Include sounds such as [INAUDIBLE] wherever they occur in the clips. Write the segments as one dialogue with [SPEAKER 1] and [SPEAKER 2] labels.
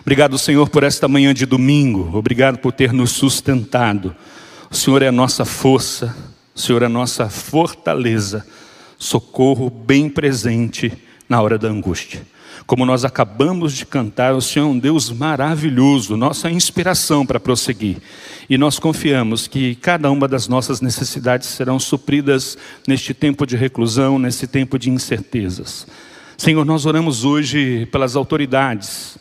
[SPEAKER 1] Obrigado, Senhor, por esta manhã de domingo. Obrigado por ter nos sustentado. O Senhor é a nossa força, o Senhor é a nossa fortaleza, socorro bem presente na hora da angústia. Como nós acabamos de cantar, o Senhor é um Deus maravilhoso, nossa inspiração para prosseguir. E nós confiamos que cada uma das nossas necessidades serão supridas neste tempo de reclusão, nesse tempo de incertezas. Senhor, nós oramos hoje pelas autoridades.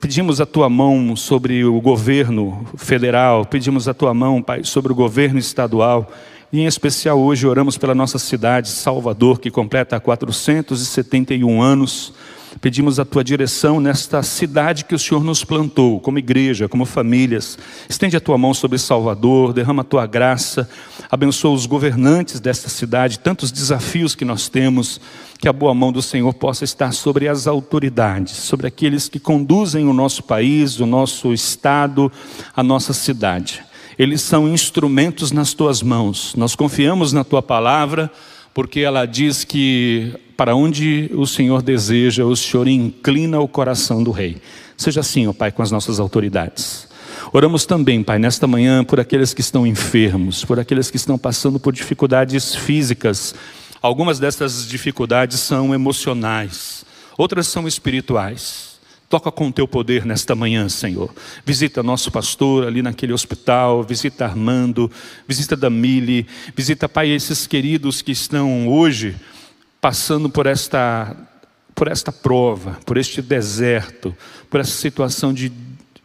[SPEAKER 1] Pedimos a tua mão sobre o governo federal, pedimos a tua mão, Pai, sobre o governo estadual. E em especial hoje oramos pela nossa cidade, Salvador, que completa 471 anos. Pedimos a tua direção nesta cidade que o Senhor nos plantou, como igreja, como famílias. Estende a tua mão sobre Salvador, derrama a tua graça, abençoa os governantes desta cidade, tantos desafios que nós temos, que a boa mão do Senhor possa estar sobre as autoridades, sobre aqueles que conduzem o nosso país, o nosso estado, a nossa cidade. Eles são instrumentos nas tuas mãos. Nós confiamos na tua palavra porque ela diz que para onde o Senhor deseja, o Senhor inclina o coração do rei. Seja assim, ó Pai, com as nossas autoridades. Oramos também, Pai, nesta manhã por aqueles que estão enfermos, por aqueles que estão passando por dificuldades físicas. Algumas dessas dificuldades são emocionais, outras são espirituais. Toca com o teu poder nesta manhã, Senhor. Visita nosso pastor ali naquele hospital, visita Armando, visita Damile, visita, Pai, esses queridos que estão hoje passando por esta, por esta prova, por este deserto, por essa situação de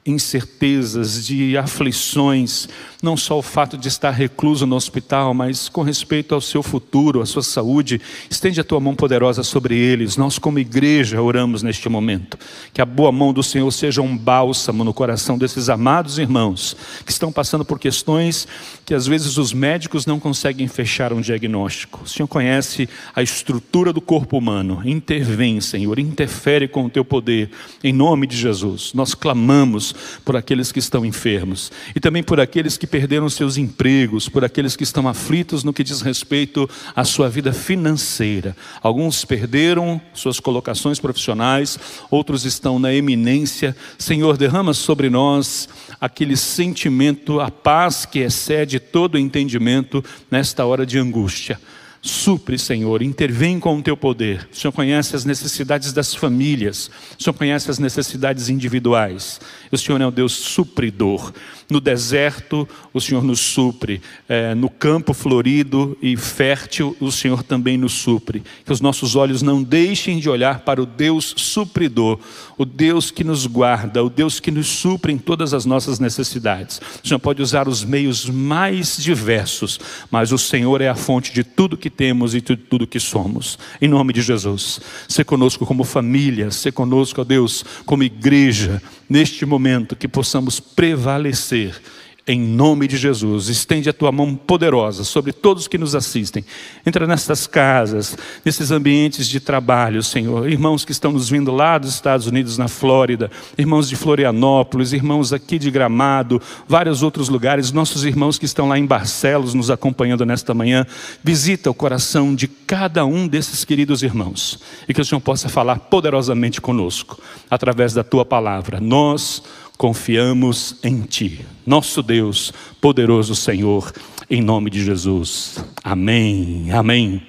[SPEAKER 1] incertezas, de aflições, não só o fato de estar recluso no hospital, mas com respeito ao seu futuro, à sua saúde, estende a tua mão poderosa sobre eles. Nós, como igreja, oramos neste momento. Que a boa mão do Senhor seja um bálsamo no coração desses amados irmãos que estão passando por questões que às vezes os médicos não conseguem fechar um diagnóstico. O Senhor conhece a estrutura do corpo humano. Intervém, Senhor, interfere com o teu poder. Em nome de Jesus, nós clamamos por aqueles que estão enfermos e também por aqueles que perderam seus empregos, por aqueles que estão aflitos no que diz respeito à sua vida financeira. Alguns perderam suas colocações profissionais, outros estão na eminência. Senhor, derrama sobre nós aquele sentimento, a paz que excede todo entendimento nesta hora de angústia. Supre, Senhor, intervém com o teu poder. O Senhor conhece as necessidades das famílias, o Senhor conhece as necessidades individuais. O Senhor é um Deus supridor. No deserto, o Senhor nos supre. É, no campo florido e fértil, o Senhor também nos supre. Que os nossos olhos não deixem de olhar para o Deus supridor, o Deus que nos guarda, o Deus que nos supre em todas as nossas necessidades. O Senhor pode usar os meios mais diversos, mas o Senhor é a fonte de tudo que temos e de tudo que somos. Em nome de Jesus. Ser conosco como família, ser conosco, ó Deus, como igreja, neste momento, que possamos prevalecer em nome de Jesus, estende a tua mão poderosa sobre todos que nos assistem. Entra nessas casas, nesses ambientes de trabalho, Senhor. Irmãos que estão nos vindo lá dos Estados Unidos, na Flórida, irmãos de Florianópolis, irmãos aqui de Gramado, vários outros lugares, nossos irmãos que estão lá em Barcelos nos acompanhando nesta manhã. Visita o coração de cada um desses queridos irmãos e que o Senhor possa falar poderosamente conosco através da tua palavra. Nós confiamos em Ti, nosso Deus, poderoso Senhor, em nome de Jesus. Amém, amém.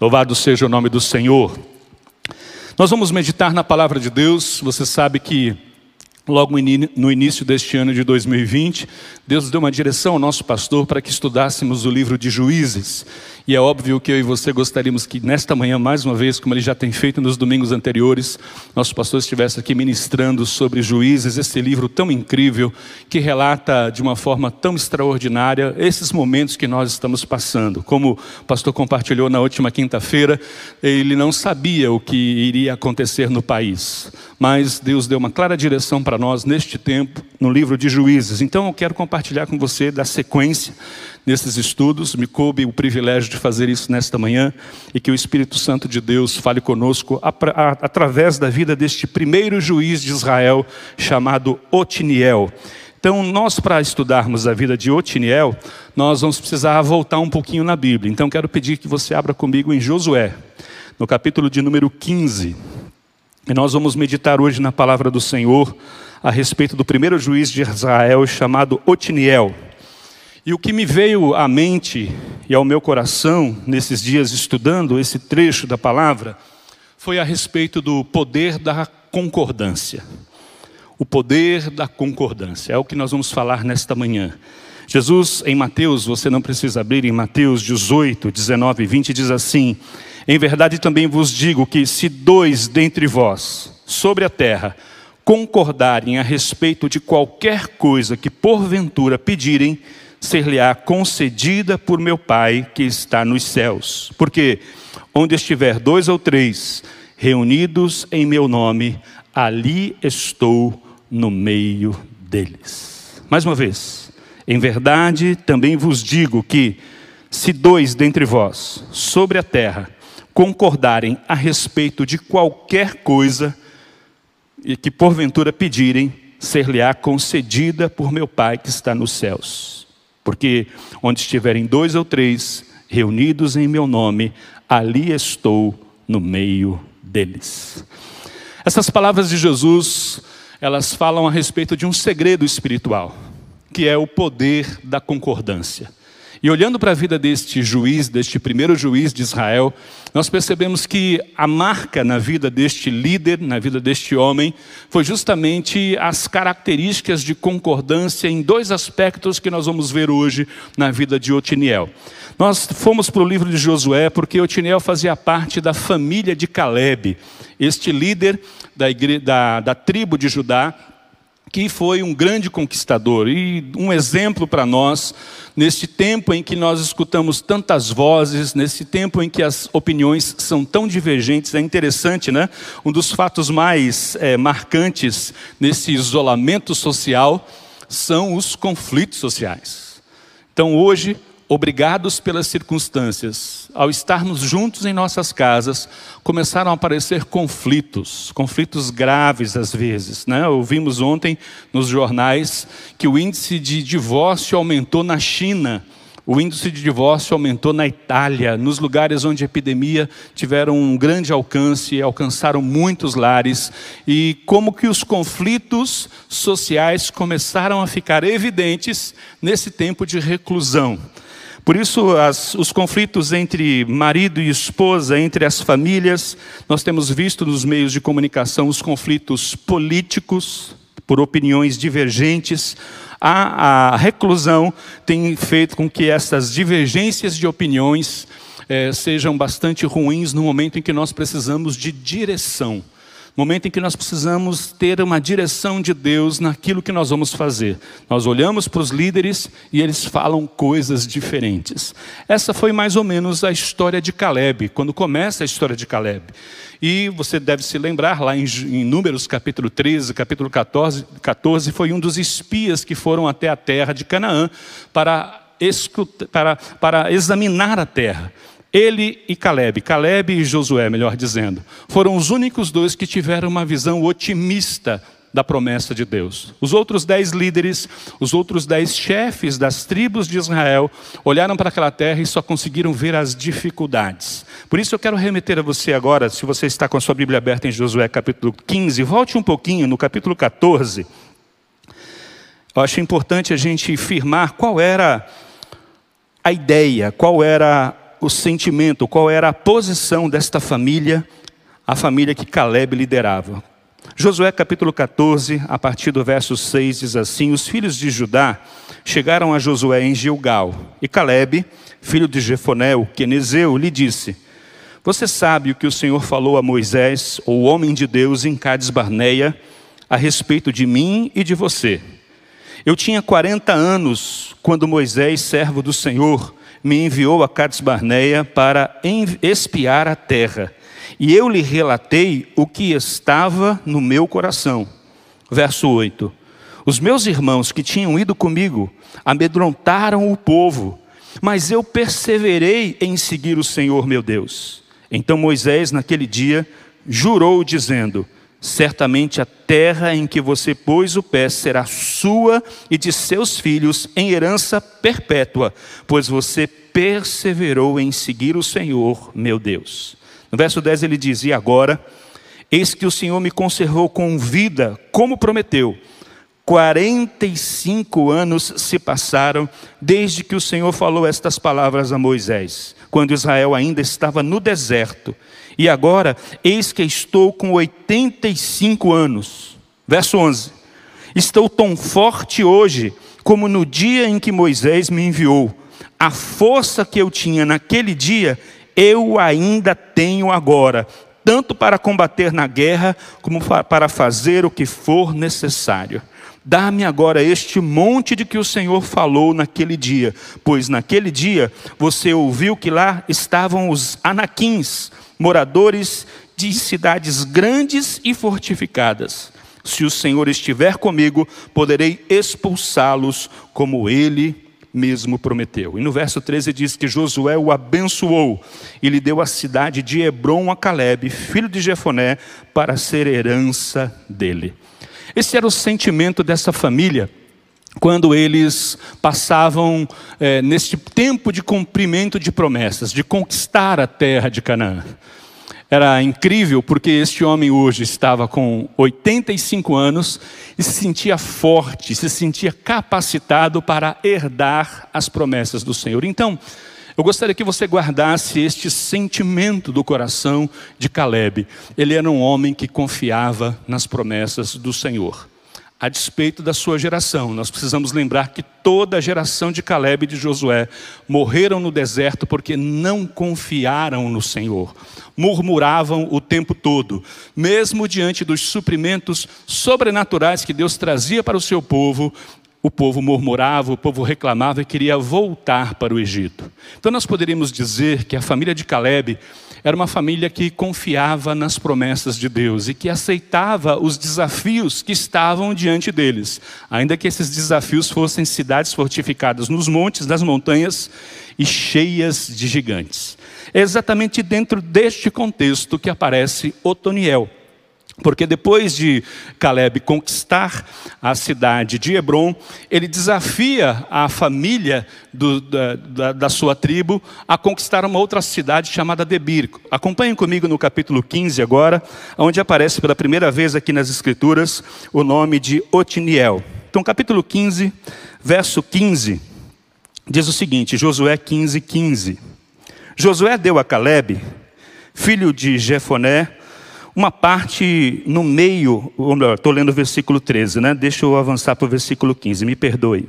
[SPEAKER 1] Louvado seja o nome do Senhor. Nós vamos meditar na palavra de Deus, você sabe que logo no início deste ano de 2020, Deus deu uma direção ao nosso pastor para que estudássemos o livro de Juízes. E é óbvio que eu e você gostaríamos que nesta manhã, mais uma vez, como ele já tem feito nos domingos anteriores, nosso pastor estivesse aqui ministrando sobre Juízes, esse livro tão incrível, que relata de uma forma tão extraordinária esses momentos que nós estamos passando. Como o pastor compartilhou na última quinta-feira, ele não sabia o que iria acontecer no país, mas Deus deu uma clara direção para nós neste tempo, no livro de Juízes. Então eu quero compartilhar com você da sequência nesses estudos. Me coube o privilégio de fazer isso nesta manhã e que o Espírito Santo de Deus fale conosco através da vida deste primeiro juiz de Israel chamado Otiniel. Então, nós, para estudarmos a vida de Otiniel, nós vamos precisar voltar um pouquinho na Bíblia. Então, quero pedir que você abra comigo em Josué, no capítulo de número 15. E nós vamos meditar hoje na palavra do Senhor a respeito do primeiro juiz de Israel chamado Otiniel. E o que me veio à mente e ao meu coração nesses dias estudando esse trecho da palavra foi a respeito do poder da concordância. O poder da concordância é o que nós vamos falar nesta manhã. Jesus, em Mateus, você não precisa abrir, em Mateus 18, 19 e 20, diz assim: Em verdade também vos digo que se dois dentre vós, sobre a terra, concordarem a respeito de qualquer coisa que porventura pedirem, ser-lhe-á concedida por meu Pai que está nos céus. Porque onde estiver dois ou três reunidos em meu nome, ali estou no meio deles. Mais uma vez, em verdade também vos digo que, se dois dentre vós, sobre a terra, concordarem a respeito de qualquer coisa, e que porventura pedirem, ser-lhe-á concedida por meu Pai que está nos céus. Porque onde estiverem dois ou três reunidos em meu nome, ali estou no meio deles. Essas palavras de Jesus, elas falam a respeito de um segredo espiritual, que é o poder da concordância. E olhando para a vida deste juiz, deste primeiro juiz de Israel, nós percebemos que a marca na vida deste líder, na vida deste homem, foi justamente as características de concordância em dois aspectos que nós vamos ver hoje na vida de Otiniel. Nós fomos para o livro de Josué porque Otiniel fazia parte da família de Caleb, este líder da, igre... da, da tribo de Judá, que foi um grande conquistador e um exemplo para nós neste tempo em que nós escutamos tantas vozes, nesse tempo em que as opiniões são tão divergentes. É interessante, né? Um dos fatos mais é, marcantes nesse isolamento social são os conflitos sociais. Então, hoje, obrigados pelas circunstâncias, ao estarmos juntos em nossas casas, começaram a aparecer conflitos, conflitos graves às vezes. Né? Ouvimos ontem nos jornais que o índice de divórcio aumentou na China, o índice de divórcio aumentou na Itália, nos lugares onde a epidemia tiveram um grande alcance, alcançaram muitos lares, e como que os conflitos sociais começaram a ficar evidentes nesse tempo de reclusão. Por isso, as, os conflitos entre marido e esposa, entre as famílias, nós temos visto nos meios de comunicação os conflitos políticos, por opiniões divergentes. A, a reclusão tem feito com que essas divergências de opiniões eh, sejam bastante ruins no momento em que nós precisamos de direção momento em que nós precisamos ter uma direção de Deus naquilo que nós vamos fazer. Nós olhamos para os líderes e eles falam coisas diferentes. Essa foi mais ou menos a história de Caleb, quando começa a história de Caleb. E você deve se lembrar, lá em, Números capítulo 13, capítulo 14, 14, foi um dos espias que foram até a terra de Canaã para, para, para examinar a terra. Ele e Caleb, Caleb e Josué, melhor dizendo, foram os únicos dois que tiveram uma visão otimista da promessa de Deus. Os outros dez líderes, os outros dez chefes das tribos de Israel, olharam para aquela terra e só conseguiram ver as dificuldades. Por isso eu quero remeter a você agora, se você está com a sua Bíblia aberta em Josué capítulo 15, volte um pouquinho no capítulo 14. Eu acho importante a gente firmar qual era a ideia, qual era o sentimento, qual era a posição desta família, a família que Caleb liderava. Josué capítulo 14, a partir do verso 6, diz assim: Os filhos de Judá chegaram a Josué em Gilgal, e Caleb, filho de Jefoné, o quenezeu, lhe disse: Você sabe o que o Senhor falou a Moisés, o homem de Deus, em Cades Barneia, a respeito de mim e de você. Eu tinha 40 anos quando Moisés, servo do Senhor, me enviou a Cades Barneia para espiar a terra, e eu lhe relatei o que estava no meu coração. Verso 8: Os meus irmãos que tinham ido comigo amedrontaram o povo, mas eu perseverei em seguir o Senhor meu Deus. Então Moisés, naquele dia, jurou, dizendo: Certamente a terra em que você pôs o pé será sua e de seus filhos em herança perpétua, pois você perseverou em seguir o Senhor, meu Deus. No verso 10 ele diz: E agora Eis que o Senhor me conservou com vida, como prometeu. 45 anos se passaram desde que o Senhor falou estas palavras a Moisés, quando Israel ainda estava no deserto. E agora, eis que estou com 85 anos. Verso 11: Estou tão forte hoje como no dia em que Moisés me enviou. A força que eu tinha naquele dia, eu ainda tenho agora, tanto para combater na guerra, como para fazer o que for necessário. Dá-me agora este monte de que o Senhor falou naquele dia, pois naquele dia você ouviu que lá estavam os anaquins, moradores de cidades grandes e fortificadas. Se o Senhor estiver comigo, poderei expulsá-los como ele mesmo prometeu. E no verso 13 diz que Josué o abençoou e lhe deu a cidade de Hebron a Caleb, filho de Jefoné, para ser herança dele. Esse era o sentimento dessa família quando eles passavam é, neste tempo de cumprimento de promessas, de conquistar a terra de Canaã. Era incrível porque este homem hoje estava com 85 anos e se sentia forte, se sentia capacitado para herdar as promessas do Senhor. Então, eu gostaria que você guardasse este sentimento do coração de Caleb. Ele era um homem que confiava nas promessas do Senhor a despeito da sua geração. Nós precisamos lembrar que toda a geração de Caleb e de Josué morreram no deserto porque não confiaram no Senhor. Murmuravam o tempo todo, mesmo diante dos suprimentos sobrenaturais que Deus trazia para o seu povo, o povo murmurava, o povo reclamava e queria voltar para o Egito. Então nós poderíamos dizer que a família de Caleb era uma família que confiava nas promessas de Deus e que aceitava os desafios que estavam diante deles, ainda que esses desafios fossem cidades fortificadas nos montes, nas montanhas e cheias de gigantes. É exatamente dentro deste contexto que aparece Otoniel. Porque depois de Caleb conquistar a cidade de Hebron, ele desafia a família do, da, da, sua tribo a conquistar uma outra cidade chamada Debir. Acompanhem comigo no capítulo 15 agora, onde aparece pela primeira vez aqui nas Escrituras o nome de Otiniel. Então, capítulo 15, verso 15, diz o seguinte: Josué 15, 15. Josué deu a Caleb, filho de Jefoné, uma parte no meio, ou melhor, estou lendo o versículo 13, né? Deixa eu avançar para o versículo 15, me perdoe.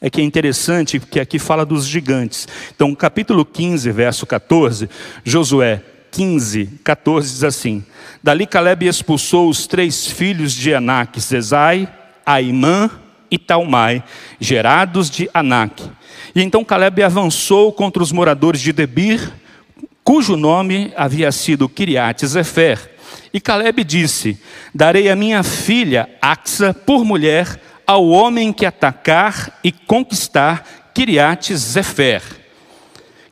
[SPEAKER 1] É que é interessante que aqui fala dos gigantes. Então, capítulo 15, verso 14, Josué 15, 14 diz assim: Dali Caleb expulsou os três filhos de Anak, Zezai, Aimã e Talmai, gerados de Anak. E então Caleb avançou contra os moradores de Debir, cujo nome havia sido Kiriat Zefer. E Caleb disse: Darei a minha filha Axa por mulher ao homem que atacar e conquistar Kiriat Zefer.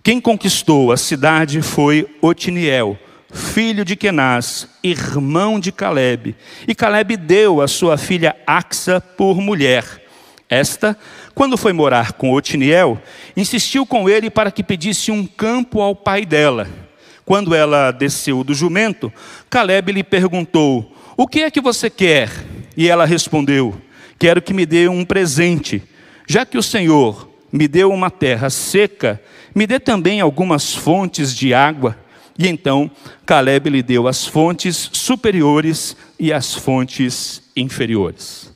[SPEAKER 1] Quem conquistou a cidade foi Otiniel, filho de Kenaz, irmão de Caleb. E Caleb deu a sua filha Axa por mulher. Esta quando foi morar com Otiniel, insistiu com ele para que pedisse um campo ao pai dela. Quando ela desceu do jumento, Caleb lhe perguntou: O que é que você quer? E ela respondeu: Quero que me dê um presente. Já que o Senhor me deu uma terra seca, me dê também algumas fontes de água. E então Caleb lhe deu as fontes superiores e as fontes inferiores.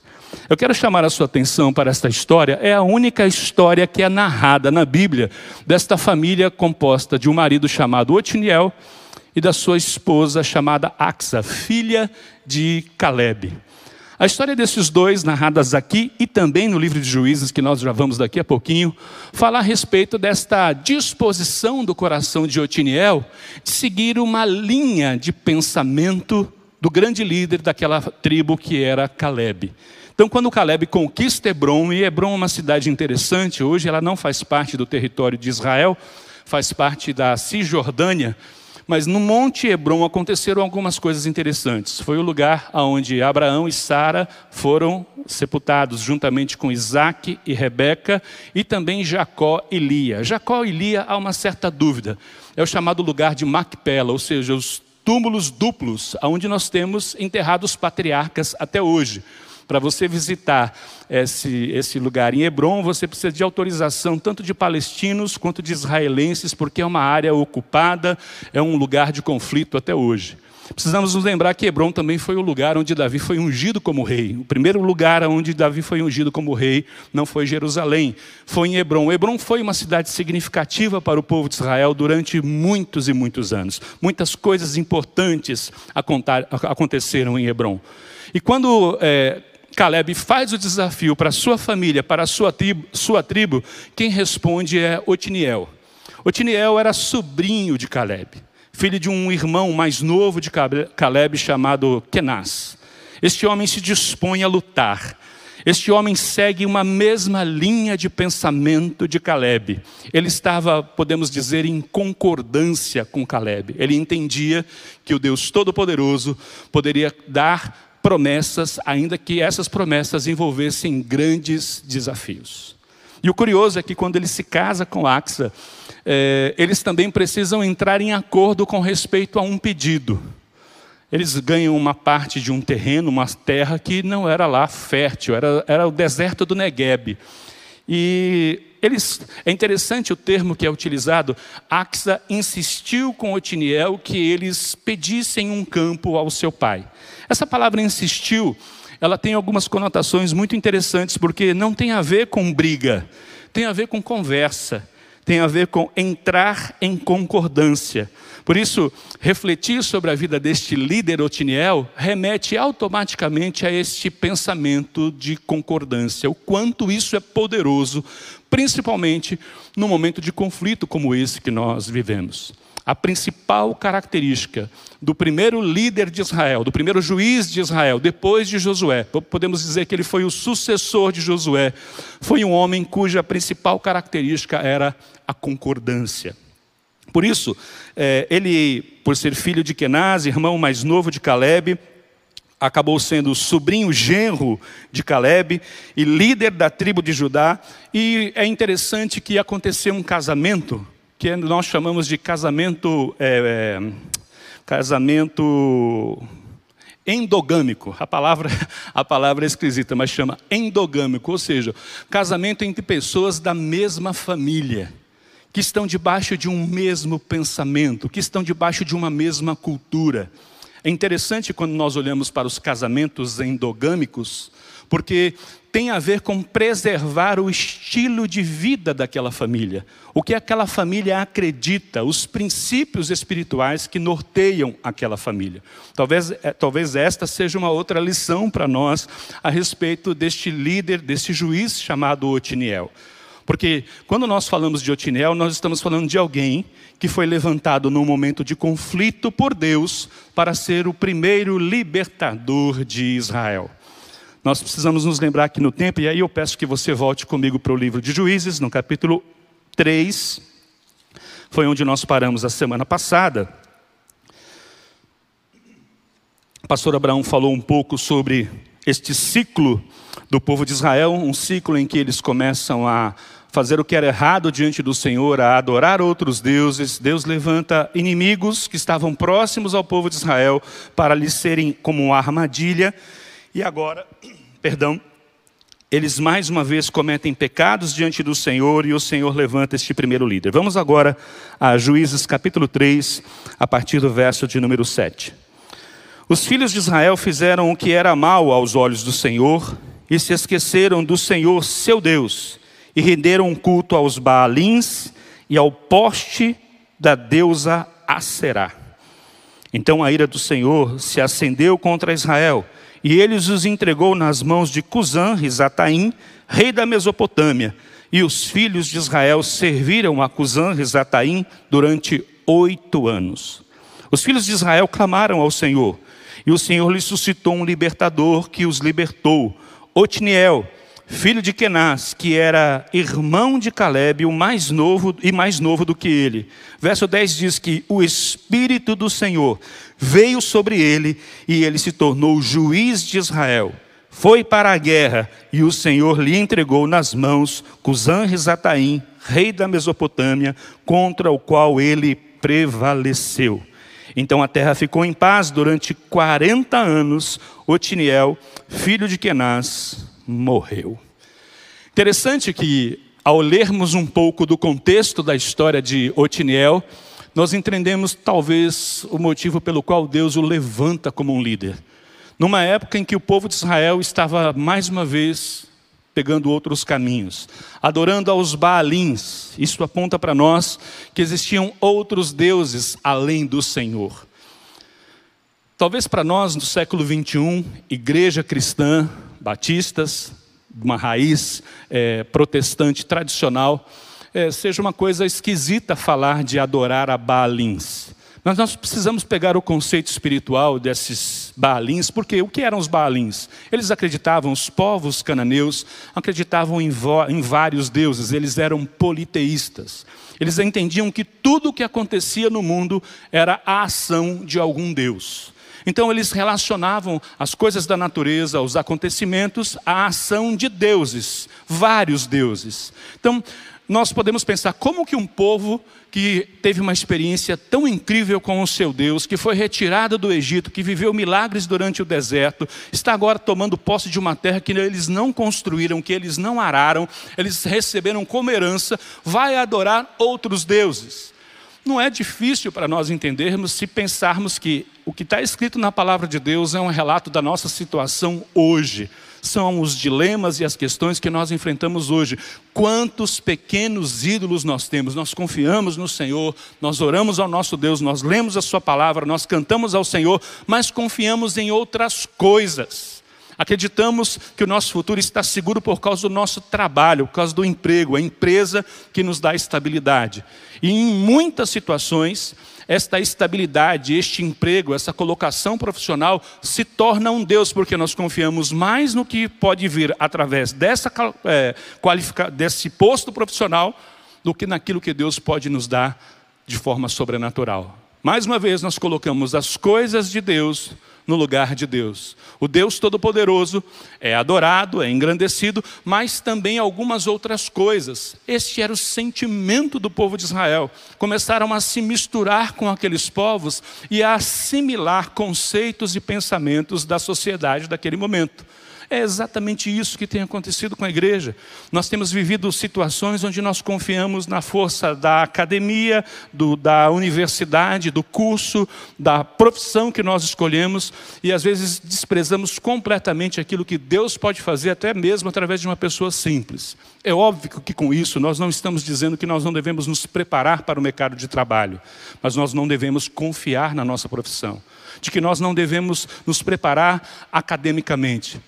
[SPEAKER 1] Eu quero chamar a sua atenção para esta história. É a única história que é narrada na Bíblia desta família composta de um marido chamado Otiniel e da sua esposa chamada Axa, filha de Caleb. A história desses dois, narradas aqui e também no livro de Juízes, que nós já vamos daqui a pouquinho, fala a respeito desta disposição do coração de Otiniel de seguir uma linha de pensamento do grande líder daquela tribo que era Caleb. Então, quando Caleb conquista Hebron, e Hebron é uma cidade interessante, hoje ela não faz parte do território de Israel, faz parte da Cisjordânia, mas no Monte Hebron aconteceram algumas coisas interessantes. Foi o lugar onde Abraão e Sara foram sepultados, juntamente com Isaac e Rebeca, e também Jacó e Lia. Jacó e Lia há uma certa dúvida. É o chamado lugar de Macpela, ou seja, os túmulos duplos, onde nós temos enterrados patriarcas até hoje. Para você visitar esse, esse lugar em Hebron, você precisa de autorização tanto de palestinos quanto de israelenses, porque é uma área ocupada, é um lugar de conflito até hoje. Precisamos nos lembrar que Hebron também foi o lugar onde Davi foi ungido como rei. O primeiro lugar onde Davi foi ungido como rei não foi Jerusalém, foi em Hebron. Hebron foi uma cidade significativa para o povo de Israel durante muitos e muitos anos. Muitas coisas importantes aconteceram em Hebron. E quando é, Caleb faz o desafio para a sua família, para a sua tribo, sua tribo, quem responde é Otiniel. Otiniel era sobrinho de Caleb filho de um irmão mais novo de Caleb chamado Kenaz. Este homem se dispõe a lutar. Este homem segue uma mesma linha de pensamento de Caleb. Ele estava, podemos dizer, em concordância com Caleb. Ele entendia que o Deus Todo-Poderoso poderia dar promessas, ainda que essas promessas envolvessem grandes desafios. E o curioso é que quando ele se casa com Axa, é, eles também precisam entrar em acordo com respeito a um pedido. Eles ganham uma parte de um terreno, uma terra que não era lá fértil, era, era o deserto do Negueb. E eles, é interessante o termo que é utilizado. Axa insistiu com Otiniel que eles pedissem um campo ao seu pai. Essa palavra insistiu, ela tem algumas conotações muito interessantes, porque não tem a ver com briga, tem a ver com conversa tem a ver com entrar em concordância. Por isso, refletir sobre a vida deste líder Otiniel remete automaticamente a este pensamento de concordância, o quanto isso é poderoso, principalmente no momento de conflito como esse que nós vivemos. A principal característica do primeiro líder de Israel, do primeiro juiz de Israel, depois de Josué, podemos dizer que ele foi o sucessor de Josué, foi um homem cuja principal característica era a concordância. Por isso, é, ele, por ser filho de Kenaz, irmão mais novo de Caleb, acabou sendo sobrinho genro de Caleb e líder da tribo de Judá. E é interessante que aconteceu um casamento que nós chamamos de casamento é, é, casamento endogâmico. A palavra, [LAUGHS] a palavra é esquisita, mas chama endogâmico, ou seja, casamento entre pessoas da mesma família que estão debaixo de um mesmo pensamento, que estão debaixo de uma mesma cultura. É interessante quando nós olhamos para os casamentos endogâmicos, porque tem a ver com preservar o estilo de vida daquela família, o que aquela família acredita, os princípios espirituais que norteiam aquela família. Talvez, é, talvez esta seja uma outra lição para nós a respeito deste líder, deste juiz chamado Otiniel. Porque quando nós falamos de Otinel, nós estamos falando de alguém que foi levantado num momento de conflito por Deus para ser o primeiro libertador de Israel. Nós precisamos nos lembrar aqui no tempo, e aí eu peço que você volte comigo para o livro de Juízes, no capítulo 3, foi onde nós paramos a semana passada. O pastor Abraão falou um pouco sobre este ciclo do povo de Israel, um ciclo em que eles começam a fazer o que era errado diante do Senhor, a adorar outros deuses. Deus levanta inimigos que estavam próximos ao povo de Israel para lhes serem como uma armadilha. E agora, perdão, eles mais uma vez cometem pecados diante do Senhor e o Senhor levanta este primeiro líder. Vamos agora a Juízes capítulo 3, a partir do verso de número 7. Os filhos de Israel fizeram o que era mal aos olhos do Senhor e se esqueceram do Senhor seu Deus e renderam culto aos Baalins e ao poste da deusa Aserá. Então a ira do Senhor se acendeu contra Israel, e ele os entregou nas mãos de Cusã, Risataim, rei da Mesopotâmia. E os filhos de Israel serviram a Cusã, Risataim, durante oito anos. Os filhos de Israel clamaram ao Senhor, e o Senhor lhes suscitou um libertador que os libertou, Otniel, filho de Kenaz, que era irmão de Caleb, o mais novo e mais novo do que ele. Verso 10 diz que o espírito do Senhor veio sobre ele e ele se tornou juiz de Israel. Foi para a guerra e o Senhor lhe entregou nas mãos Cusã Risataim, rei da Mesopotâmia, contra o qual ele prevaleceu. Então a terra ficou em paz durante 40 anos. Otiniel, filho de Kenaz, morreu. Interessante que, ao lermos um pouco do contexto da história de Otiniel, nós entendemos talvez o motivo pelo qual Deus o levanta como um líder. Numa época em que o povo de Israel estava mais uma vez pegando outros caminhos, adorando aos Baalins. Isso aponta para nós que existiam outros deuses além do Senhor. Talvez para nós, no século 21, igreja cristã, batistas, uma raiz é, protestante tradicional, é, seja uma coisa esquisita falar de adorar a Baalins. Mas nós precisamos pegar o conceito espiritual desses Baalins, porque o que eram os Baalins? Eles acreditavam, os povos cananeus acreditavam em, em vários deuses, eles eram politeístas. Eles entendiam que tudo o que acontecia no mundo era a ação de algum Deus. Então eles relacionavam as coisas da natureza, os acontecimentos, à ação de deuses, vários deuses. Então, nós podemos pensar como que um povo que teve uma experiência tão incrível com o seu Deus, que foi retirado do Egito, que viveu milagres durante o deserto, está agora tomando posse de uma terra que eles não construíram, que eles não araram, eles receberam como herança, vai adorar outros deuses. Não é difícil para nós entendermos se pensarmos que o que está escrito na palavra de Deus é um relato da nossa situação hoje são os dilemas e as questões que nós enfrentamos hoje. Quantos pequenos ídolos nós temos? Nós confiamos no Senhor, nós oramos ao nosso Deus, nós lemos a Sua palavra, nós cantamos ao Senhor, mas confiamos em outras coisas. Acreditamos que o nosso futuro está seguro por causa do nosso trabalho, por causa do emprego, a empresa que nos dá estabilidade. E em muitas situações, esta estabilidade, este emprego, essa colocação profissional se torna um Deus, porque nós confiamos mais no que pode vir através dessa, é, desse posto profissional do que naquilo que Deus pode nos dar de forma sobrenatural. Mais uma vez, nós colocamos as coisas de Deus no lugar de Deus. O Deus Todo-Poderoso é adorado, é engrandecido, mas também algumas outras coisas. Este era o sentimento do povo de Israel. Começaram a se misturar com aqueles povos e a assimilar conceitos e pensamentos da sociedade daquele momento. É exatamente isso que tem acontecido com a igreja. Nós temos vivido situações onde nós confiamos na força da academia, do, da universidade, do curso, da profissão que nós escolhemos e às vezes desprezamos completamente aquilo que Deus pode fazer, até mesmo através de uma pessoa simples. É óbvio que com isso nós não estamos dizendo que nós não devemos nos preparar para o mercado de trabalho, mas nós não devemos confiar na nossa profissão, de que nós não devemos nos preparar academicamente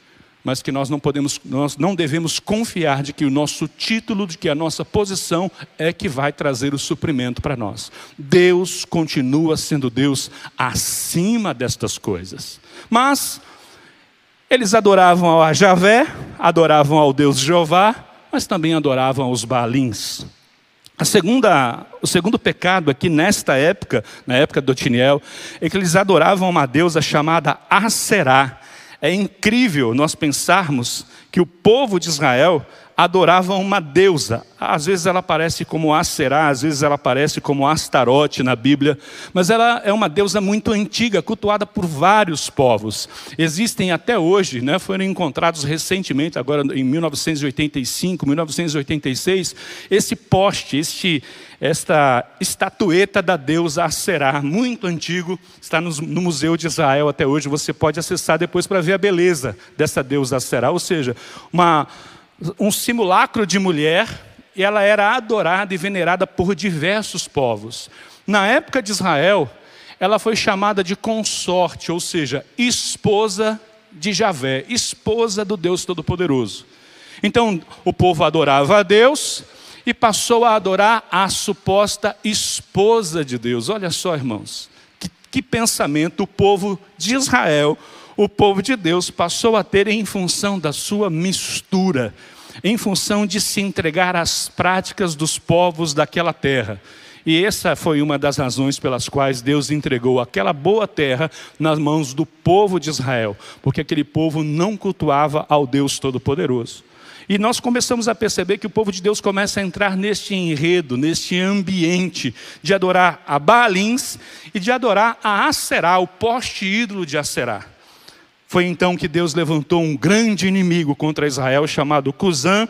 [SPEAKER 1] mas que nós não podemos, nós não devemos confiar de que o nosso título, de que a nossa posição é que vai trazer o suprimento para nós. Deus continua sendo Deus acima destas coisas. Mas eles adoravam a Javé, adoravam ao Deus Jeová, mas também adoravam aos Baalins. A segunda, o segundo pecado aqui nesta época, na época do Otiniel, é que eles adoravam uma deusa chamada Aserá. É incrível nós pensarmos que o povo de Israel adorava uma deusa. Às vezes ela aparece como Aserá, às vezes ela aparece como Astarote na Bíblia, mas ela é uma deusa muito antiga, cultuada por vários povos. Existem até hoje, né, foram encontrados recentemente, agora em 1985, 1986, esse poste, este esta estatueta da deusa Aserá, muito antigo, está no, no, Museu de Israel até hoje. Você pode acessar depois para ver a beleza dessa deusa Aserá, ou seja, uma, um simulacro de mulher, e ela era adorada e venerada por diversos povos. Na época de Israel, ela foi chamada de consorte, ou seja, esposa de Javé, esposa do Deus Todo-Poderoso. Então, o povo adorava a Deus, e passou a adorar a suposta esposa de Deus. Olha só, irmãos, que, que pensamento o povo de Israel, o povo de Deus, passou a ter em função da sua mistura, em função de se entregar às práticas dos povos daquela terra. E essa foi uma das razões pelas quais Deus entregou aquela boa terra nas mãos do povo de Israel, porque aquele povo não cultuava ao Deus Todo-Poderoso. E nós começamos a perceber que o povo de Deus começa a entrar neste enredo, neste ambiente de adorar a Baalins e de adorar a Aserá, o poste ídolo de Aserá. Foi então que Deus levantou um grande inimigo contra Israel chamado Cusã,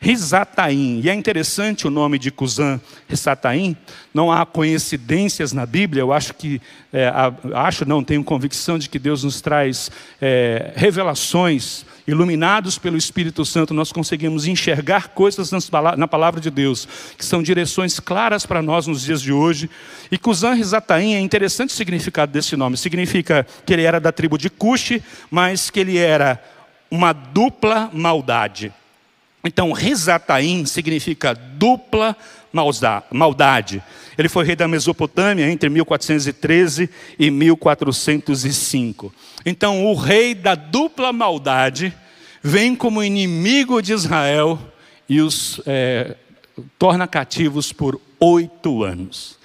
[SPEAKER 1] Risataim. E é interessante o nome de Cusã Risataim, não há coincidências na Bíblia, eu acho que, é, acho não, tenho convicção de que Deus nos traz é, revelações, iluminados pelo Espírito Santo, nós conseguimos enxergar coisas na palavra de Deus, que são direções claras para nós nos dias de hoje. E Cusã Risataim é interessante o significado desse nome, significa que ele era da tribo de Cuxi, mas que ele era uma dupla maldade. Então, Risataim significa dupla maldade. Ele foi rei da Mesopotâmia entre 1413 e 1405. Então, o rei da dupla maldade vem como inimigo de Israel e os é, torna cativos por oito anos.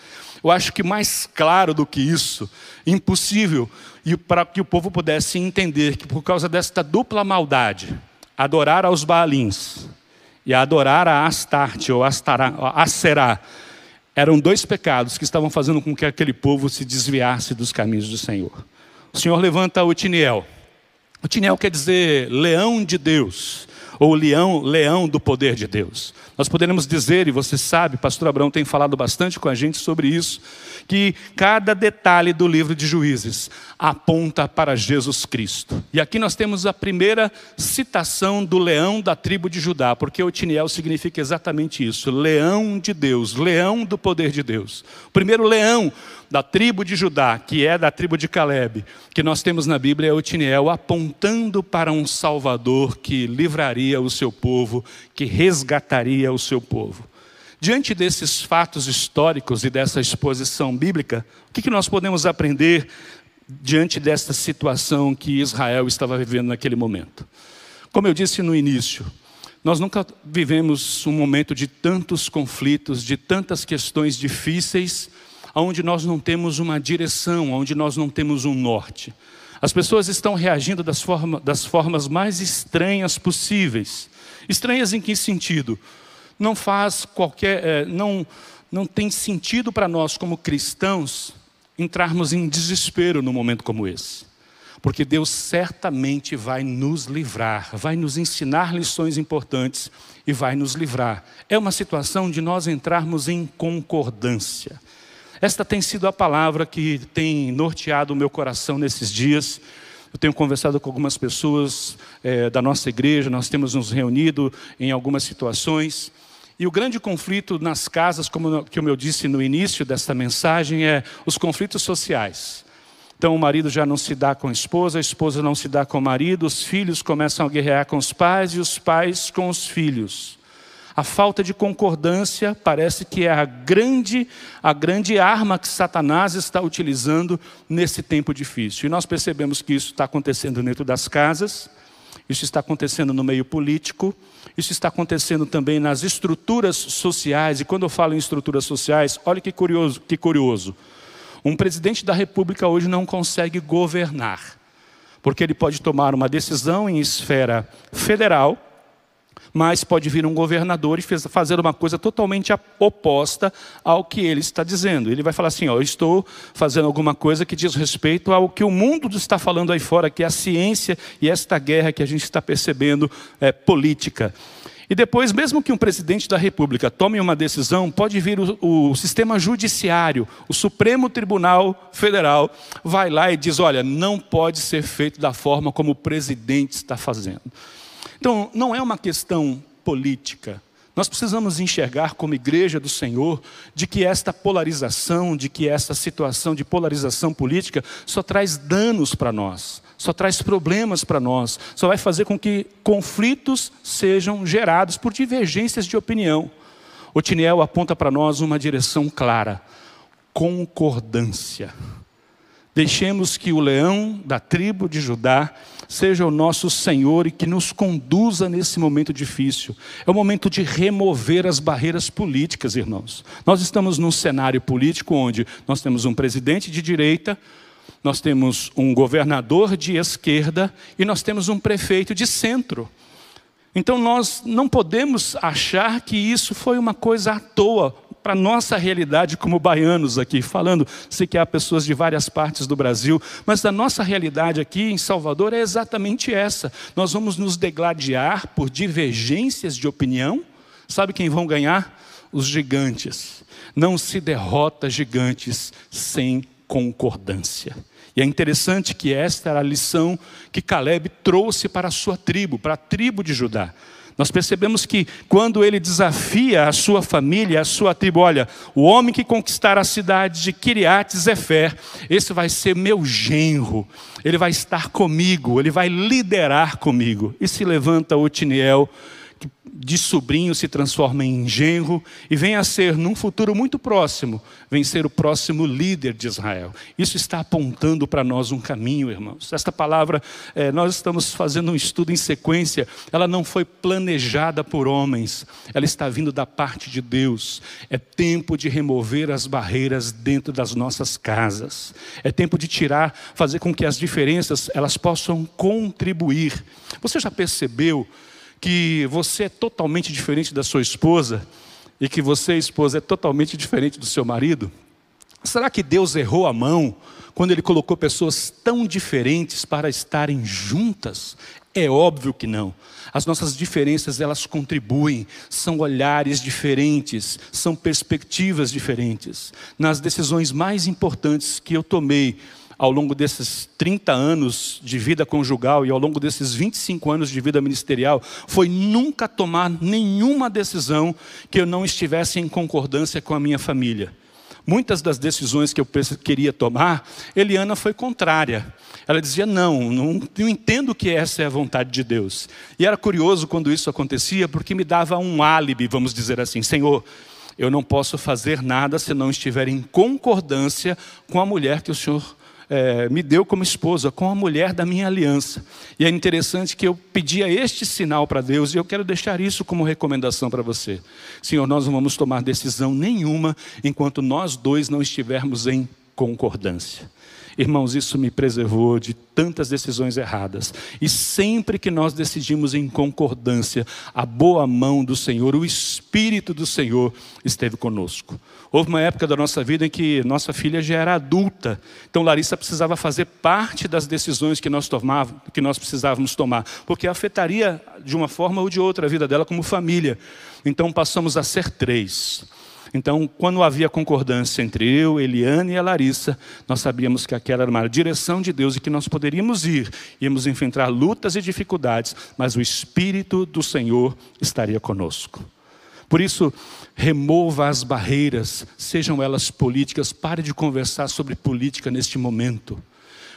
[SPEAKER 1] Eu acho que mais claro do que isso, impossível, e para que o povo pudesse entender que por causa desta dupla maldade, adorar aos Baalins e adorar a Astarte ou Astará, Aserá eram dois pecados que estavam fazendo com que aquele povo se desviasse dos caminhos do Senhor. O Senhor levanta o Tiniel. O Tiniel quer dizer leão de Deus, ou leão, leão do poder de Deus. Nós poderemos dizer, e você sabe, pastor Abraão tem falado bastante com a gente sobre isso, que cada detalhe do livro de Juízes aponta para Jesus Cristo. E aqui nós temos a primeira citação do leão da tribo de Judá, porque Otiniel significa exatamente isso: leão de Deus, leão do poder de Deus. O primeiro leão da tribo de Judá, que é da tribo de Caleb, que nós temos na Bíblia é Otiniel apontando para um Salvador que livraria o seu povo, que resgataria o seu povo. Diante desses fatos históricos e dessa exposição bíblica, o que nós podemos aprender diante desta situação que Israel estava vivendo naquele momento? Como eu disse no início, nós nunca vivemos um momento de tantos conflitos, de tantas questões difíceis, onde nós não temos uma direção, onde nós não temos um norte. As pessoas estão reagindo das, forma, das formas mais estranhas possíveis. Estranhas em que sentido? Não faz qualquer, é, não, não tem sentido para nós como cristãos entrarmos em desespero num momento como esse. Porque Deus certamente vai nos livrar, vai nos ensinar lições importantes e vai nos livrar. É uma situação de nós entrarmos em concordância. Esta tem sido a palavra que tem norteado o meu coração nesses dias. Eu tenho conversado com algumas pessoas é, da nossa igreja, nós temos nos reunido em algumas situações. E o grande conflito nas casas, como que eu disse no início desta mensagem, é os conflitos sociais. Então o marido já não se dá com a esposa, a esposa não se dá com o marido, os filhos começam a guerrear com os pais e os pais com os filhos. A falta de concordância parece que é a grande, a grande arma que Satanás está utilizando nesse tempo difícil. E nós percebemos que isso está acontecendo dentro das casas, isso está acontecendo no meio político, isso está acontecendo também nas estruturas sociais. E quando eu falo em estruturas sociais, olha que curioso, que curioso. Um presidente da República hoje não consegue governar, porque ele pode tomar uma decisão em esfera federal mas pode vir um governador e fazer uma coisa totalmente oposta ao que ele está dizendo. Ele vai falar assim: ó, eu estou fazendo alguma coisa que diz respeito ao que o mundo está falando aí fora, que é a ciência e esta guerra que a gente está percebendo é, política. E depois, mesmo que um presidente da República tome uma decisão, pode vir o, o, sistema judiciário, o Supremo Tribunal Federal, vai lá e diz: olha, não pode ser feito da forma como o presidente está fazendo. Então, não é uma questão política. Nós precisamos enxergar como igreja do Senhor de que esta polarização, de que esta situação de polarização política só traz danos para nós, só traz problemas para nós, só vai fazer com que conflitos sejam gerados por divergências de opinião. O Tiniel aponta para nós uma direção clara: concordância. Deixemos que o leão da tribo de Judá seja o nosso Senhor e que nos conduza nesse momento difícil. É o momento de remover as barreiras políticas, irmãos. Nós estamos num cenário político onde nós temos um presidente de direita, nós temos um governador de esquerda e nós temos um prefeito de centro. Então nós não podemos achar que isso foi uma coisa à toa para a nossa realidade como baianos aqui, falando, sei que há pessoas de várias partes do Brasil, mas a nossa realidade aqui em Salvador é exatamente essa. Nós vamos nos degladiar por divergências de opinião. Sabe quem vão ganhar? Os gigantes. Não se derrota gigantes sem concordância. E é interessante que esta era a lição que Caleb trouxe para a sua tribo, para a tribo de Judá. Nós percebemos que quando ele desafia a sua família, a sua tribo, olha, o homem que conquistar a cidade de Kiriat Zefer, esse vai ser meu genro, ele vai estar comigo, ele vai liderar comigo. E se levanta Otiniel, de sobrinho se transforma em genro e vem a ser, num futuro muito próximo, vem ser o próximo líder de Israel. Isso está apontando para nós um caminho, irmãos. Esta palavra, é, nós estamos fazendo um estudo em sequência, ela não foi planejada por homens, ela está vindo da parte de Deus. É tempo de remover as barreiras dentro das nossas casas. É tempo de tirar, fazer com que as diferenças elas possam contribuir. Você já percebeu? Que você é totalmente diferente da sua esposa e que você, esposa, é totalmente diferente do seu marido? Será que Deus errou a mão quando Ele colocou pessoas tão diferentes para estarem juntas? É óbvio que não. As nossas diferenças, elas contribuem, são olhares diferentes, são perspectivas diferentes. Nas decisões mais importantes que eu tomei ao longo desses 30 anos de vida conjugal e ao longo desses 25 anos de vida ministerial foi nunca tomar nenhuma decisão que eu não estivesse em concordância com a minha família. Muitas das decisões que eu queria tomar, Eliana foi contrária. Ela dizia: não, não, não entendo que essa é a vontade de Deus. E era curioso quando isso acontecia, porque me dava um álibi, vamos dizer assim: Senhor, eu não posso fazer nada se não estiver em concordância com a mulher que o Senhor é, me deu como esposa, com a mulher da minha aliança. E é interessante que eu pedia este sinal para Deus e eu quero deixar isso como recomendação para você. Senhor, nós não vamos tomar decisão nenhuma enquanto nós dois não estivermos em concordância. Irmãos, isso me preservou de tantas decisões erradas. E sempre que nós decidimos em concordância, a boa mão do Senhor, o Espírito do Senhor esteve conosco. Houve uma época da nossa vida em que nossa filha já era adulta, então Larissa precisava fazer parte das decisões que nós, tomávamos, que nós precisávamos tomar, porque afetaria de uma forma ou de outra a vida dela como família. Então passamos a ser três. Então, quando havia concordância entre eu, Eliane e a Larissa, nós sabíamos que aquela era uma direção de Deus e que nós poderíamos ir, íamos enfrentar lutas e dificuldades, mas o Espírito do Senhor estaria conosco. Por isso, remova as barreiras, sejam elas políticas, pare de conversar sobre política neste momento.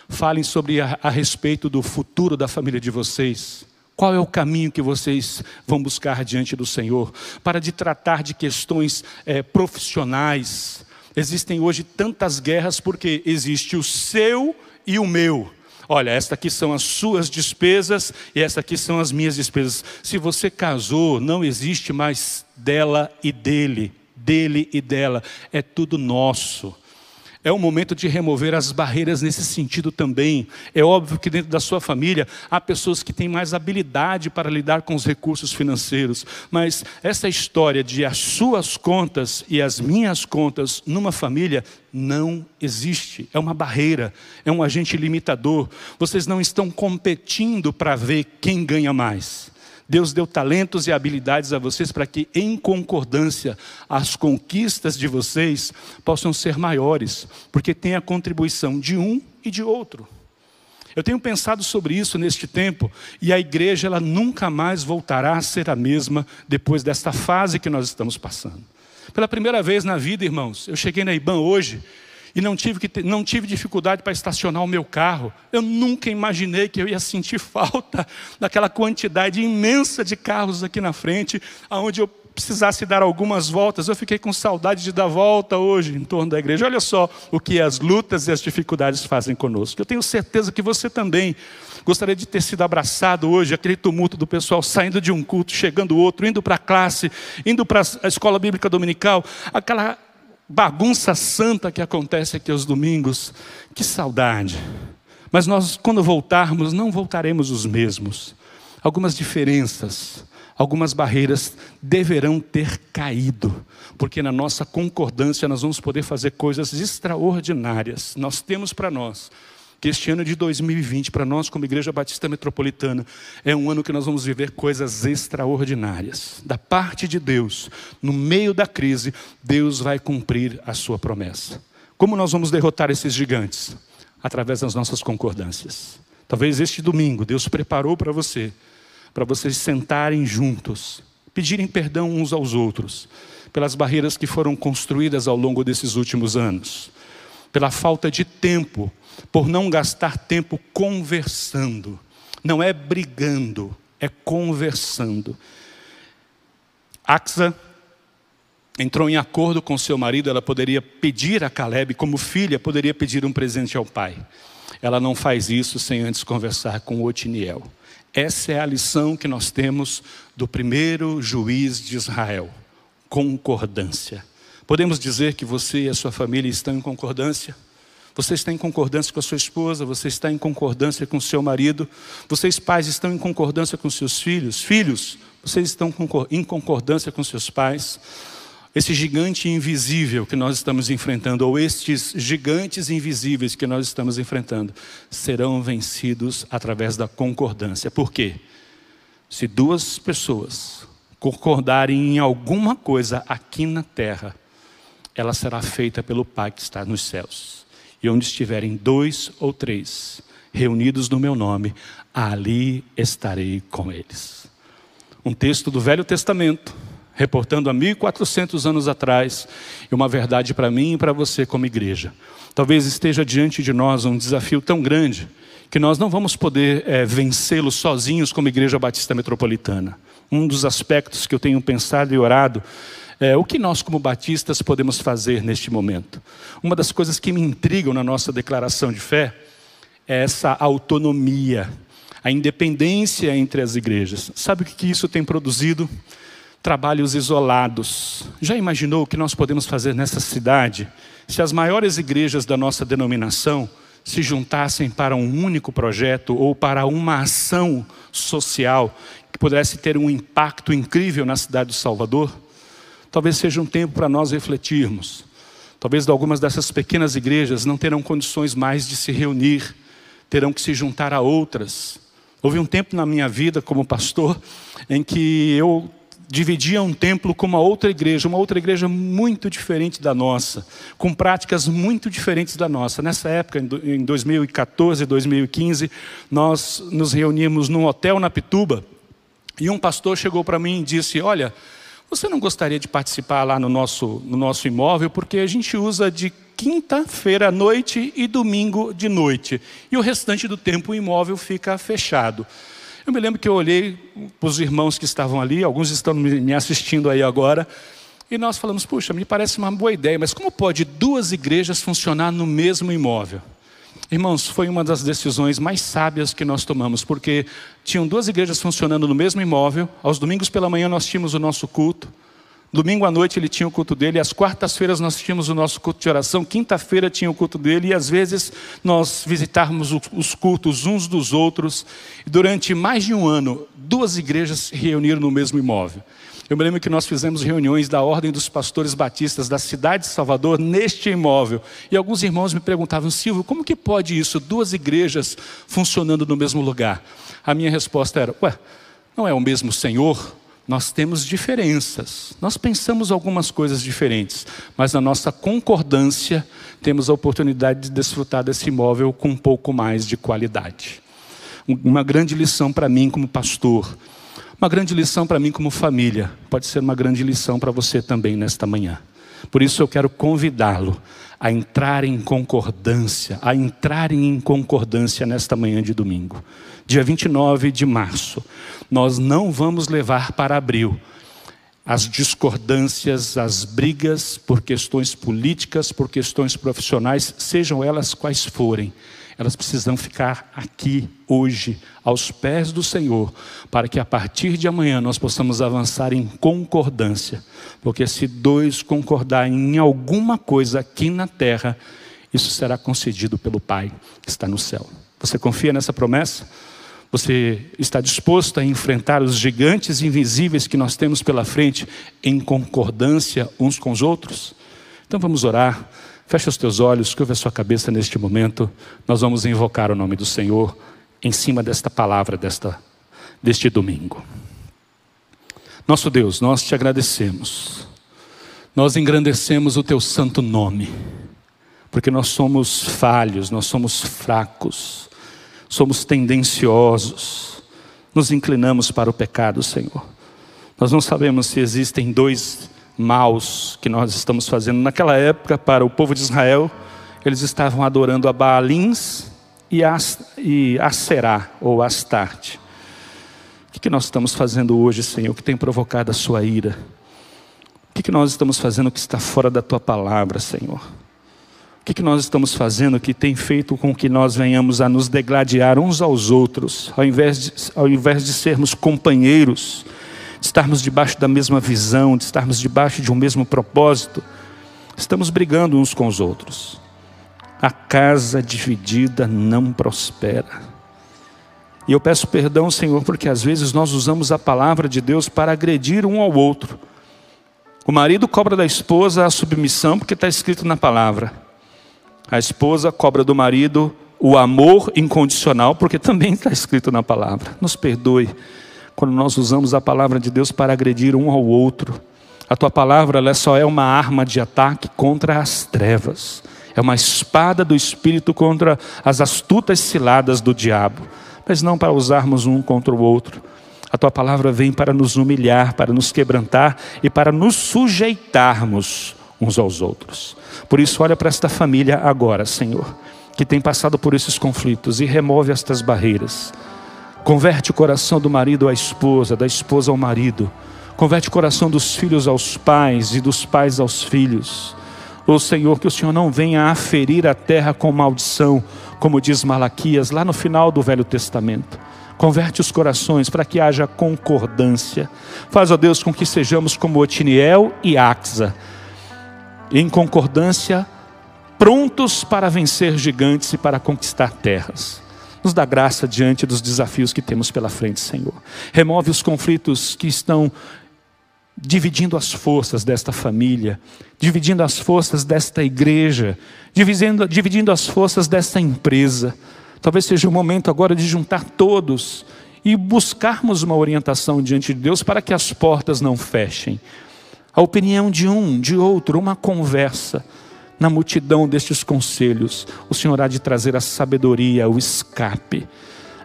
[SPEAKER 1] Falem sobre a, a respeito do futuro da família de vocês. Qual é o caminho que vocês vão buscar diante do Senhor? Para de tratar de questões é, profissionais. Existem hoje tantas guerras porque existe o seu e o meu. Olha, esta aqui são as suas despesas e esta aqui são as minhas despesas. Se você casou, não existe mais dela e dele, dele e dela. É tudo nosso. É o momento de remover as barreiras nesse sentido também. É óbvio que dentro da sua família há pessoas que têm mais habilidade para lidar com os recursos financeiros, mas essa história de as suas contas e as minhas contas numa família não existe. É uma barreira, é um agente limitador. Vocês não estão competindo para ver quem ganha mais. Deus deu talentos e habilidades a vocês para que, em concordância, as conquistas de vocês possam ser maiores, porque tem a contribuição de um e de outro. Eu tenho pensado sobre isso neste tempo e a igreja ela nunca mais voltará a ser a mesma depois desta fase que nós estamos passando. Pela primeira vez na vida, irmãos, eu cheguei na IBAN hoje e não tive, que não tive dificuldade para estacionar o meu carro. Eu nunca imaginei que eu ia sentir [LAUGHS] falta daquela quantidade imensa de carros aqui na frente, aonde eu precisasse dar algumas voltas. Eu fiquei com saudade de dar volta hoje em torno da igreja. Olha só o que as lutas e as dificuldades fazem conosco. Eu tenho certeza que você também gostaria de ter sido abraçado hoje, aquele tumulto do pessoal saindo de um culto, chegando outro, indo para a classe, indo para a escola bíblica dominical, aquela bagunça santa que acontece aqui aos domingos. Que saudade. Mas nós, quando voltarmos, não voltaremos os mesmos. algumas diferenças, algumas barreiras deverão ter caído, porque na nossa concordância nós vamos poder fazer coisas extraordinárias. Nós temos para nós que este ano de 2020, para nós como Igreja Batista Metropolitana, é um ano que nós vamos viver coisas extraordinárias. Da parte de Deus, no meio da crise, Deus vai cumprir a sua promessa. Como nós vamos derrotar esses gigantes? Através das nossas concordâncias. Talvez este domingo Deus preparou para você, para vocês sentarem juntos, pedirem perdão uns aos outros, pelas barreiras que foram construídas ao longo desses últimos anos, pela falta de tempo por não gastar tempo conversando. Não é brigando, é conversando. Axa entrou em acordo com seu marido, ela poderia pedir a Caleb, como filha, poderia pedir um presente ao pai. Ela não faz isso sem antes conversar com Otiniel. Essa é a lição que nós temos do primeiro juiz de Israel: concordância. Podemos dizer que você e a sua família estão em concordância? Você está em concordância com a sua esposa, você está em concordância com o seu marido, vocês pais estão em concordância com seus filhos, filhos, vocês estão em concordância com seus pais. Esse gigante invisível que nós estamos enfrentando, ou estes gigantes invisíveis que nós estamos enfrentando, serão vencidos através da concordância. Por quê? Se duas pessoas concordarem em alguma coisa aqui na terra, ela será feita pelo Pai que está nos céus. E onde estiverem dois ou três reunidos no meu nome, ali estarei com eles. Um texto do Velho Testamento, reportando a 1400 anos atrás, e uma verdade para mim e para você como igreja. Talvez esteja diante de nós um desafio tão grande que nós não vamos poder é, vencê-lo sozinhos como Igreja Batista Metropolitana. Um dos aspectos que eu tenho pensado e orado é, o que nós, como batistas, podemos fazer neste momento? Uma das coisas que me intrigam na nossa declaração de fé é essa autonomia, a independência entre as igrejas. Sabe o que isso tem produzido? Trabalhos isolados. Já imaginou o que nós podemos fazer nessa cidade se as maiores igrejas da nossa denominação se juntassem para um único projeto ou para uma ação social que pudesse ter um impacto incrível na cidade do Salvador? Talvez seja um tempo para nós refletirmos. Talvez algumas dessas pequenas igrejas não terão condições mais de se reunir, terão que se juntar a outras. Houve um tempo na minha vida como pastor em que eu dividia um templo com uma outra igreja, uma outra igreja muito diferente da nossa, com práticas muito diferentes da nossa. Nessa época, em 2014, 2015, nós nos reuníamos num hotel na Pituba e um pastor chegou para mim e disse: Olha, você não gostaria de participar lá no nosso, no nosso imóvel? Porque a gente usa de quinta-feira à noite e domingo de noite. E o restante do tempo o imóvel fica fechado. Eu me lembro que eu olhei para os irmãos que estavam ali, alguns estão me assistindo aí agora, e nós falamos: puxa, me parece uma boa ideia, mas como pode duas igrejas funcionar no mesmo imóvel? Irmãos, foi uma das decisões mais sábias que nós tomamos, porque tinham duas igrejas funcionando no mesmo imóvel. Aos domingos pela manhã nós tínhamos o nosso culto. Domingo à noite ele tinha o culto dele, às quartas-feiras nós tínhamos o nosso culto de oração, quinta-feira tinha o culto dele, e às vezes nós visitávamos os cultos uns dos outros. Durante mais de um ano, duas igrejas se reuniram no mesmo imóvel. Eu me lembro que nós fizemos reuniões da Ordem dos Pastores Batistas da cidade de Salvador neste imóvel. E alguns irmãos me perguntavam, Silvio, como que pode isso? Duas igrejas funcionando no mesmo lugar. A minha resposta era, ué, não é o mesmo Senhor? Nós temos diferenças, nós pensamos algumas coisas diferentes, mas na nossa concordância temos a oportunidade de desfrutar desse imóvel com um pouco mais de qualidade. Uma grande lição para mim como pastor uma grande lição para mim como família, pode ser uma grande lição para você também nesta manhã. Por isso eu quero convidá-lo a entrar em concordância, a entrarem em concordância nesta manhã de domingo. Dia 29 de março, nós não vamos levar para abril as discordâncias, as brigas por questões políticas, por questões profissionais, sejam elas quais forem elas precisam ficar aqui, hoje, aos pés do Senhor, para que a partir de amanhã nós possamos avançar em concordância. Porque se dois concordarem em alguma coisa aqui na terra, isso será concedido pelo Pai que está no céu. Você confia nessa promessa? Você está disposto a enfrentar os gigantes invisíveis que nós temos pela frente em concordância uns com os outros? Então vamos orar. Feche os teus olhos, curva a sua cabeça neste momento. Nós vamos invocar o nome do Senhor em cima desta palavra desta, deste domingo. Nosso Deus, nós te agradecemos. Nós engrandecemos o teu santo nome, porque nós somos falhos, nós somos fracos somos tendenciosos, nos inclinamos para o pecado, Senhor. Nós não sabemos se existem dois maus que nós estamos fazendo. Naquela época, para o povo de Israel, eles estavam adorando a Baalins e a, e a Será, ou Astarte. O que nós estamos fazendo hoje, Senhor, que tem provocado a sua ira? O que nós estamos fazendo que está fora da tua palavra, Senhor? Que, que nós estamos fazendo que tem feito com que nós venhamos a nos degladiar uns aos outros, ao invés de, ao invés de sermos companheiros, de estarmos debaixo da mesma visão, de estarmos debaixo de um mesmo propósito, estamos brigando uns com os outros. A casa dividida não prospera. E eu peço perdão, Senhor, porque às vezes nós usamos a palavra de Deus para agredir um ao outro. O marido cobra da esposa a submissão porque está escrito na palavra. A esposa cobra do marido o amor incondicional, porque também está escrito na palavra. Nos perdoe quando nós usamos a palavra de Deus para agredir um ao outro. A tua palavra ela só é uma arma de ataque contra as trevas. É uma espada do espírito contra as astutas ciladas do diabo, mas não para usarmos um contra o outro. A tua palavra vem para nos humilhar, para nos quebrantar e para nos sujeitarmos uns aos outros. Por isso, olha para esta família agora, Senhor, que tem passado por esses conflitos e remove estas barreiras. Converte o coração do marido à esposa, da esposa ao marido. Converte o coração dos filhos aos pais e dos pais aos filhos. Ô Senhor, que o Senhor não venha aferir a terra com maldição, como diz Malaquias lá no final do Velho Testamento. Converte os corações para que haja concordância. Faz, ó Deus, com que sejamos como Otiniel e Axa em concordância, prontos para vencer gigantes e para conquistar terras. Nos dá graça diante dos desafios que temos pela frente, Senhor. Remove os conflitos que estão dividindo as forças desta família, dividindo as forças desta igreja, dividindo, dividindo as forças desta empresa. Talvez seja o momento agora de juntar todos e buscarmos uma orientação diante de Deus para que as portas não fechem, a opinião de um, de outro, uma conversa. Na multidão destes conselhos, o Senhor há de trazer a sabedoria, o escape.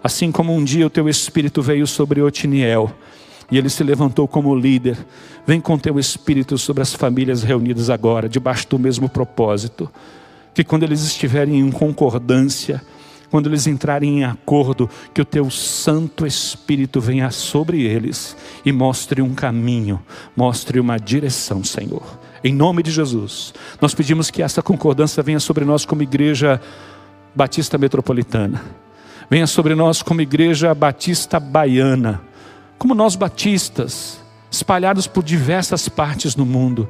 [SPEAKER 1] Assim como um dia o teu espírito veio sobre Otiniel e ele se levantou como líder, vem com teu espírito sobre as famílias reunidas agora, debaixo do mesmo propósito. Que quando eles estiverem em concordância, quando eles entrarem em acordo, que o teu Santo Espírito venha sobre eles e mostre um caminho, mostre uma direção, Senhor. Em nome de Jesus, nós pedimos que essa concordância venha sobre nós como igreja batista metropolitana, venha sobre nós como igreja batista baiana, como nós batistas, espalhados por diversas partes do mundo,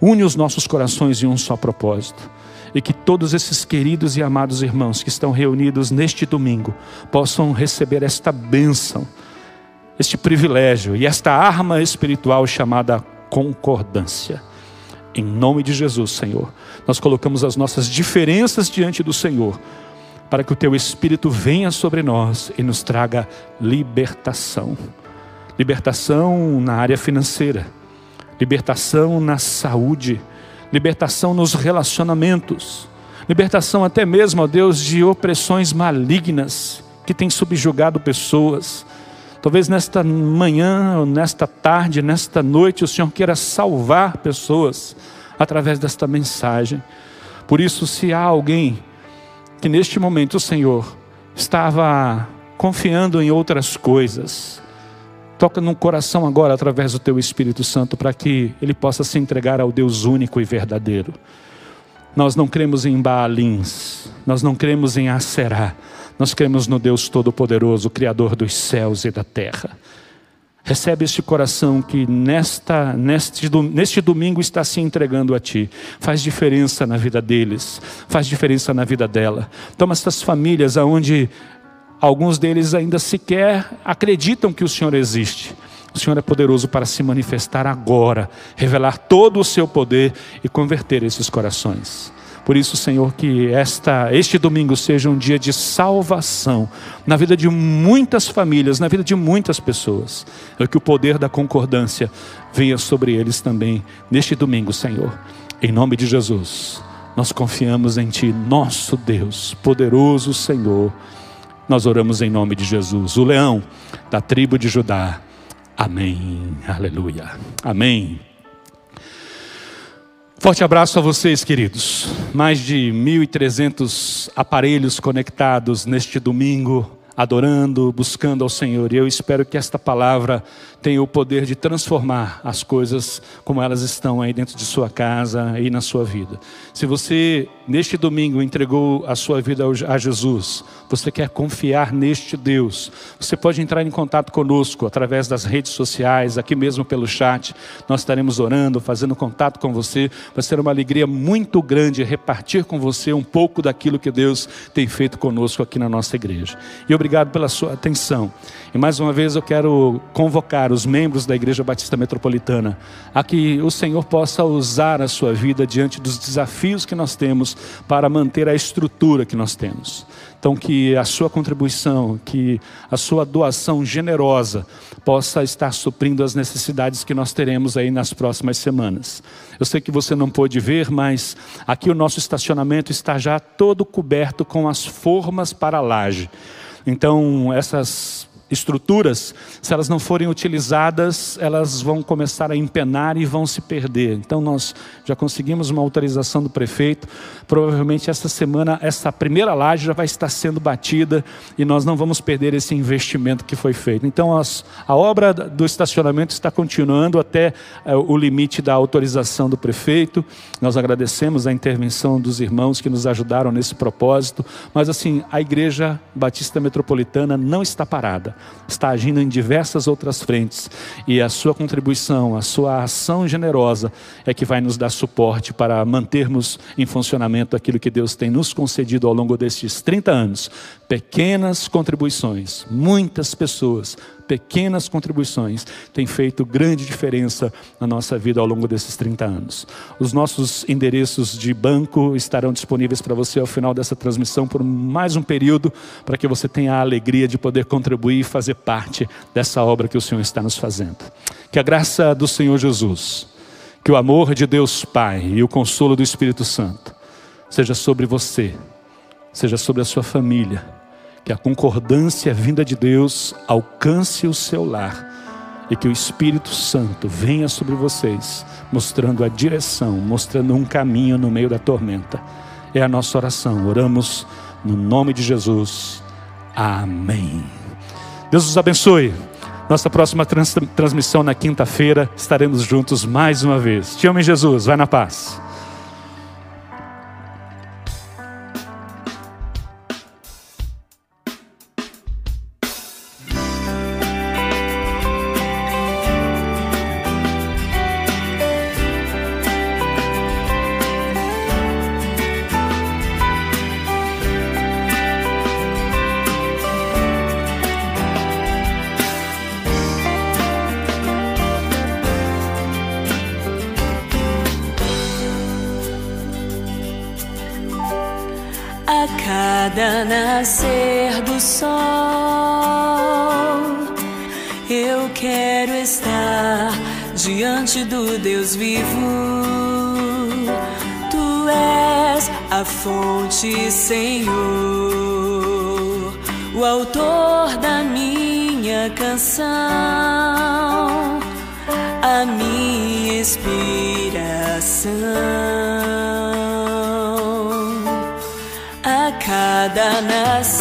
[SPEAKER 1] une os nossos corações em um só propósito e que todos esses queridos e amados irmãos que estão reunidos neste domingo possam receber esta bênção, este privilégio e esta arma espiritual chamada concordância. Em nome de Jesus, Senhor, nós colocamos as nossas diferenças diante do Senhor, para que o Teu Espírito venha sobre nós e nos traga libertação. Libertação na área financeira, libertação na saúde, libertação nos relacionamentos, libertação até mesmo, ó Deus, de opressões malignas que têm subjugado pessoas. Talvez nesta manhã, nesta tarde, nesta noite, o Senhor queira salvar pessoas através desta mensagem. Por isso, se há alguém que neste momento o Senhor estava confiando em outras coisas, Toca no coração agora através do teu Espírito Santo para que ele possa se entregar ao Deus único e verdadeiro. Nós não cremos em Baalins, nós não cremos em Aserá, nós cremos no Deus Todo-Poderoso, Criador dos céus e da terra. Recebe este coração que nesta, neste, neste domingo está se entregando a Ti. Faz diferença na vida deles, faz diferença na vida dela. Toma estas famílias aonde Alguns deles ainda sequer acreditam que o Senhor existe. O Senhor é poderoso para se manifestar agora, revelar todo o seu poder e converter esses corações. Por isso, Senhor, que esta, este domingo seja um dia de salvação na vida de muitas famílias, na vida de muitas pessoas. É que o poder da concordância venha sobre eles também neste domingo, Senhor. Em nome de Jesus, nós confiamos em Ti, nosso Deus, poderoso Senhor. Nós oramos em nome de Jesus, o leão da tribo de Judá. Amém. Aleluia. Amém. Forte abraço a vocês, queridos. Mais de 1.300 aparelhos conectados neste domingo, adorando, buscando ao Senhor. E eu espero que esta palavra tem o poder de transformar as coisas como elas estão aí dentro de sua casa e na sua vida. Se você neste domingo entregou a sua vida a Jesus, você quer confiar neste Deus, você pode entrar em contato conosco através das redes sociais, aqui mesmo pelo chat. Nós estaremos orando, fazendo contato com você. Vai ser uma alegria muito grande repartir com você um pouco daquilo que Deus tem feito conosco aqui na nossa igreja. E obrigado pela sua atenção. E mais uma vez eu quero convocar os membros da Igreja Batista Metropolitana a que o Senhor possa usar a sua vida diante dos desafios que nós temos para manter a estrutura que nós temos. Então, que a sua contribuição, que a sua doação generosa possa estar suprindo as necessidades que nós teremos aí nas próximas semanas. Eu sei que você não pôde ver, mas aqui o nosso estacionamento está já todo coberto com as formas para a laje. Então, essas estruturas, se elas não forem utilizadas, elas vão começar a empenar e vão se perder. Então nós já conseguimos uma autorização do prefeito. Provavelmente essa semana essa primeira laje já vai estar sendo batida e nós não vamos perder esse investimento que foi feito. Então as, a obra do estacionamento está continuando até é, o limite da autorização do prefeito. Nós agradecemos a intervenção dos irmãos que nos ajudaram nesse propósito, mas assim, a igreja Batista Metropolitana não está parada está agindo em diversas outras frentes e a sua contribuição, a sua ação generosa é que vai nos dar suporte para mantermos em funcionamento aquilo que Deus tem nos concedido ao longo destes 30 anos. Pequenas contribuições, muitas pessoas pequenas contribuições têm feito grande diferença na nossa vida ao longo desses 30 anos. Os nossos endereços de banco estarão disponíveis para você ao final dessa transmissão por mais um período, para que você tenha a alegria de poder contribuir e fazer parte dessa obra que o Senhor está nos fazendo. Que a graça do Senhor Jesus, que o amor de Deus Pai e o consolo do Espírito Santo seja sobre você, seja sobre a sua família que a concordância vinda de Deus alcance o seu lar e que o Espírito Santo venha sobre vocês, mostrando a direção, mostrando um caminho no meio da tormenta. É a nossa oração. Oramos no nome de Jesus. Amém. Deus os abençoe. Nossa próxima trans transmissão na quinta-feira estaremos juntos mais uma vez. Te amo Jesus. Vai na paz.
[SPEAKER 2] Diante do Deus vivo. Tu és a fonte, Senhor, o autor da minha canção, a minha inspiração. A cada nascer